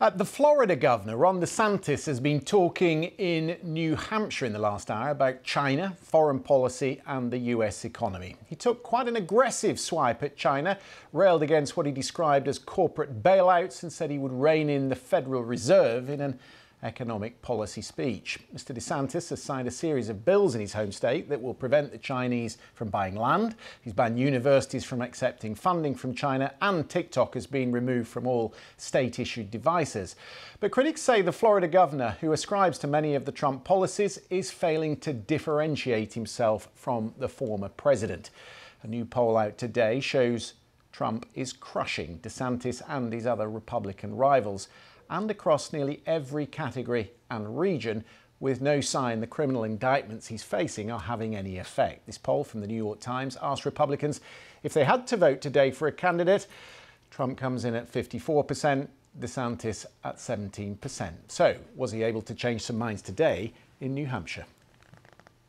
Uh, the Florida governor, Ron DeSantis, has been talking in New Hampshire in the last hour about China, foreign policy, and the US economy. He took quite an aggressive swipe at China, railed against what he described as corporate bailouts, and said he would rein in the Federal Reserve in an economic policy speech. Mr. DeSantis has signed a series of bills in his home state that will prevent the Chinese from buying land. He's banned universities from accepting funding from China, and TikTok has been removed from all state issued devices. But critics say the Florida governor, who ascribes to many of the Trump policies, is failing to differentiate himself from the former president. A new poll out today shows Trump is crushing DeSantis and his other Republican rivals and across nearly every category and region, with no sign the criminal indictments he's facing are having any effect. This poll from the New York Times asked Republicans if they had to vote today for a candidate. Trump comes in at 54%, DeSantis at 17%. So, was he able to change some minds today in New Hampshire?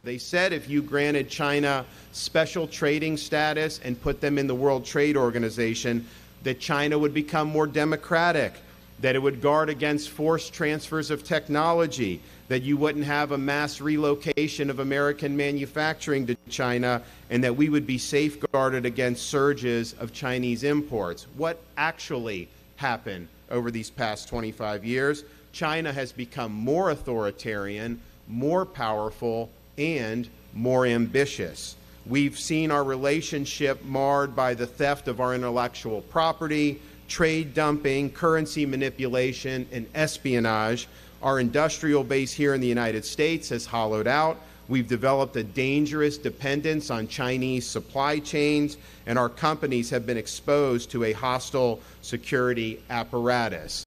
They said if you granted China special trading status and put them in the World Trade Organization, that China would become more democratic that it would guard against forced transfers of technology, that you wouldn't have a mass relocation of American manufacturing to China, and that we would be safeguarded against surges of Chinese imports. What actually happened over these past 25 years? China has become more authoritarian, more powerful, and more ambitious. We've seen our relationship marred by the theft of our intellectual property, trade dumping, currency manipulation, and espionage. Our industrial base here in the United States has hollowed out. We've developed a dangerous dependence on Chinese supply chains, and our companies have been exposed to a hostile security apparatus.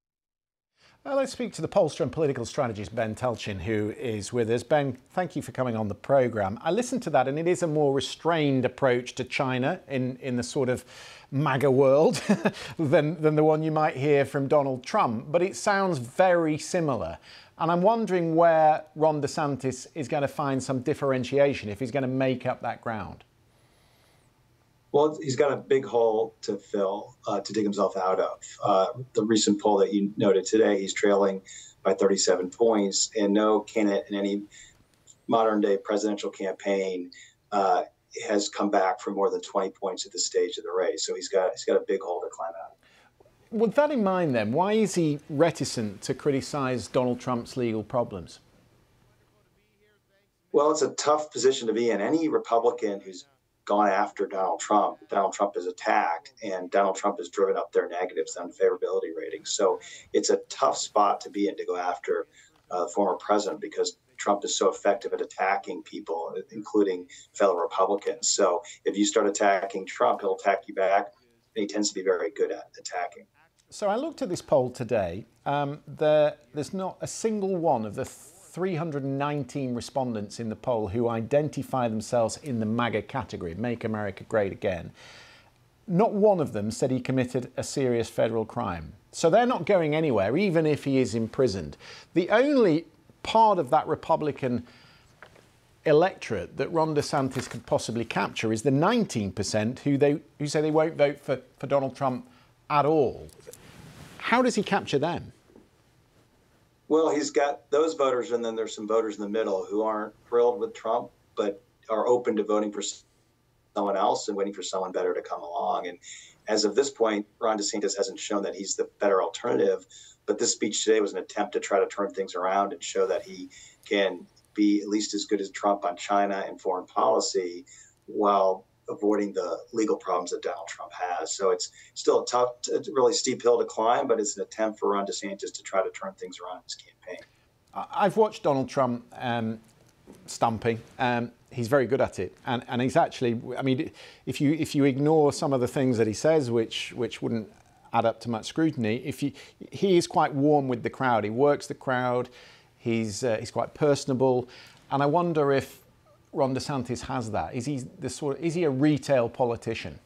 Well, let's speak to the pollster and political strategist Ben Tulchin, who is with us. Ben, thank you for coming on the programme. I listened to that, and it is a more restrained approach to China in, in the sort of MAGA world than, than the one you might hear from Donald Trump, but it sounds very similar. And I'm wondering where Ron DeSantis is going to find some differentiation if he's going to make up that ground. Well, he's got a big hole to fill uh, to dig himself out of. Uh, the recent poll that you noted today, he's trailing by 37 points, and no candidate in any modern day presidential campaign uh, has come back for more than 20 points at this stage of the race. So he's got he's got a big hole to climb out. Of. With that in mind, then, why is he reticent to criticise Donald Trump's legal problems? Well, it's a tough position to be in. Any Republican who's gone after Donald Trump, Donald Trump is attacked, and Donald Trump has driven up their negatives on favorability ratings. So it's a tough spot to be in to go after uh, the former president because Trump is so effective at attacking people, including fellow Republicans. So if you start attacking Trump, he'll attack you back, and he tends to be very good at attacking. So I looked at this poll today. Um, there, there's not a single one of the 319 respondents in the poll who identify themselves in the MAGA category, Make America Great Again. Not one of them said he committed a serious federal crime. So they're not going anywhere, even if he is imprisoned. The only part of that Republican electorate that Ron DeSantis could possibly capture is the 19% who, they, who say they won't vote for, for Donald Trump at all. How does he capture them? Well, he's got those voters, and then there's some voters in the middle who aren't thrilled with Trump, but are open to voting for someone else and waiting for someone better to come along. And as of this point, Ron DeSantis hasn't shown that he's the better alternative. But this speech today was an attempt to try to turn things around and show that he can be at least as good as Trump on China and foreign policy while avoiding the legal problems that Donald Trump has. So it's still a tough, really steep hill to climb, but it's an attempt for Ron DeSantis to try to turn things around in his campaign. I've watched Donald Trump um, stumping. Um, he's very good at it, and, and he's actually. I mean, if you if you ignore some of the things that he says, which which wouldn't add up to much scrutiny, if you, he is quite warm with the crowd. He works the crowd. He's uh, he's quite personable, and I wonder if Ron DeSantis has that. Is he the sort? Is he a retail politician?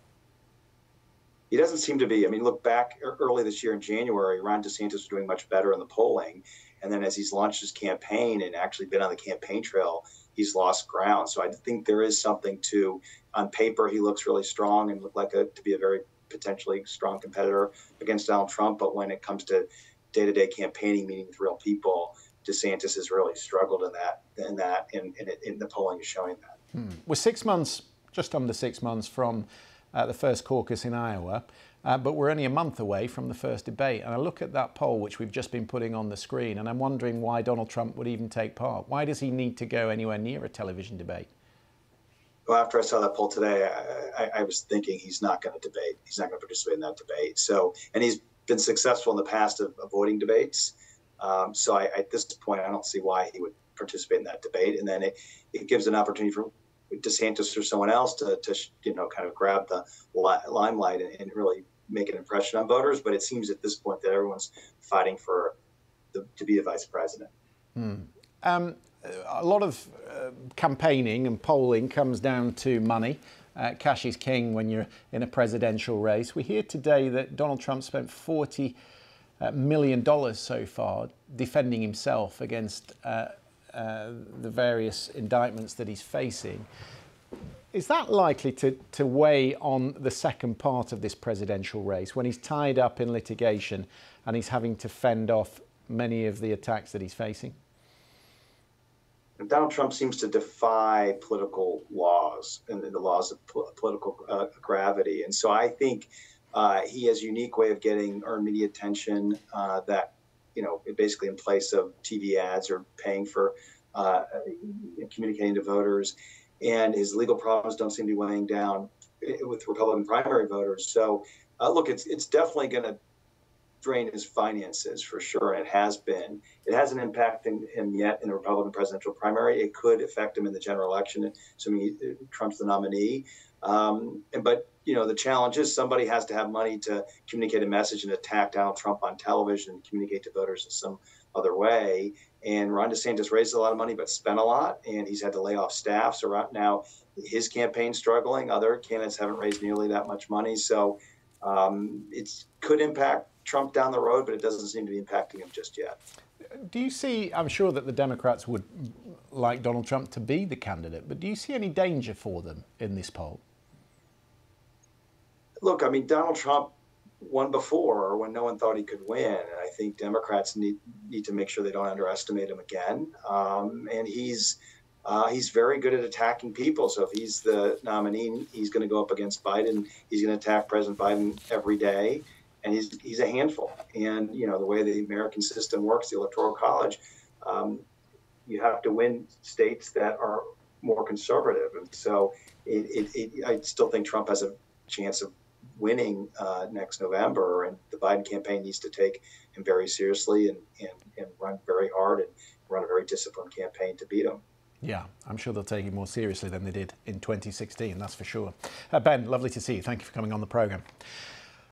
He doesn't seem to be. I mean, look back early this year in January, Ron DeSantis was doing much better in the polling. And then as he's launched his campaign and actually been on the campaign trail, he's lost ground. So I think there is something to, on paper, he looks really strong and look like a, to be a very potentially strong competitor against Donald Trump. But when it comes to day-to-day campaigning, meeting with real people, DeSantis has really struggled in that, in that, and, in the polling is showing that. Hmm. We're six months, just under six months from uh, the first caucus in Iowa. Uh, but we're only a month away from the first debate. And I look at that poll, which we've just been putting on the screen, and I'm wondering why Donald Trump would even take part. Why does he need to go anywhere near a television debate? Well, after I saw that poll today, I, I, I was thinking he's not going to debate. He's not going to participate in that debate. So, and he's been successful in the past of avoiding debates. Um, so, I, at this point, I don't see why he would participate in that debate. And then it, it gives an opportunity for DeSantis or someone else to, to you know kind of grab the limelight and, and, really make an impression on voters. But it seems at this point that everyone's fighting for the, to be the vice president. Hmm. Um, a lot of uh, campaigning and polling comes down to money. Uh, cash is king when you're in a presidential race. We hear today that Donald Trump spent 40 uh, million dollars so far defending himself against uh, uh, the various indictments that he's facing. Is that likely to, to weigh on the second part of this presidential race when he's tied up in litigation and he's having to fend off many of the attacks that he's facing? Donald Trump seems to defy political laws and the laws of political uh, gravity. And so I think uh, he has a unique way of getting earned media attention uh, that you know, basically in place of TV ads or paying for uh, communicating to voters. And his legal problems don't seem to be weighing down with Republican primary voters. So, uh, look, it's it's definitely going to drain his finances for sure, and it has been. It hasn't impacted him yet in the Republican presidential primary. It could affect him in the general election, assuming he, Trump's the nominee. Um, but you know, the challenge is somebody has to have money to communicate a message and attack Donald Trump on television and communicate to voters in some other way. And Ron DeSantis raised a lot of money, but spent a lot, and he's had to lay off staff. So right now, his campaign's struggling. Other candidates haven't raised nearly that much money. So um, it could impact Trump down the road, but it doesn't seem to be impacting him just yet. Do you see? I'm sure that the Democrats would like Donald Trump to be the candidate, but do you see any danger for them in this poll? Look, I mean, Donald Trump won before when no one thought he could win, and I think Democrats need need to make sure they don't underestimate him again. Um, and he's uh, he's very good at attacking people. So if he's the nominee, he's going to go up against Biden. He's going to attack President Biden every day, and he's he's a handful. And you know the way the American system works, the Electoral College, um, you have to win states that are more conservative, and so it, it, it, I still think Trump has a chance of winning uh, next November, and the Biden campaign needs to take him very seriously and, and, and run very hard and run a very disciplined campaign to beat him. Yeah, I'm sure they'll take it more seriously than they did in 2016, that's for sure. Uh, ben, lovely to see you. Thank you for coming on the programme.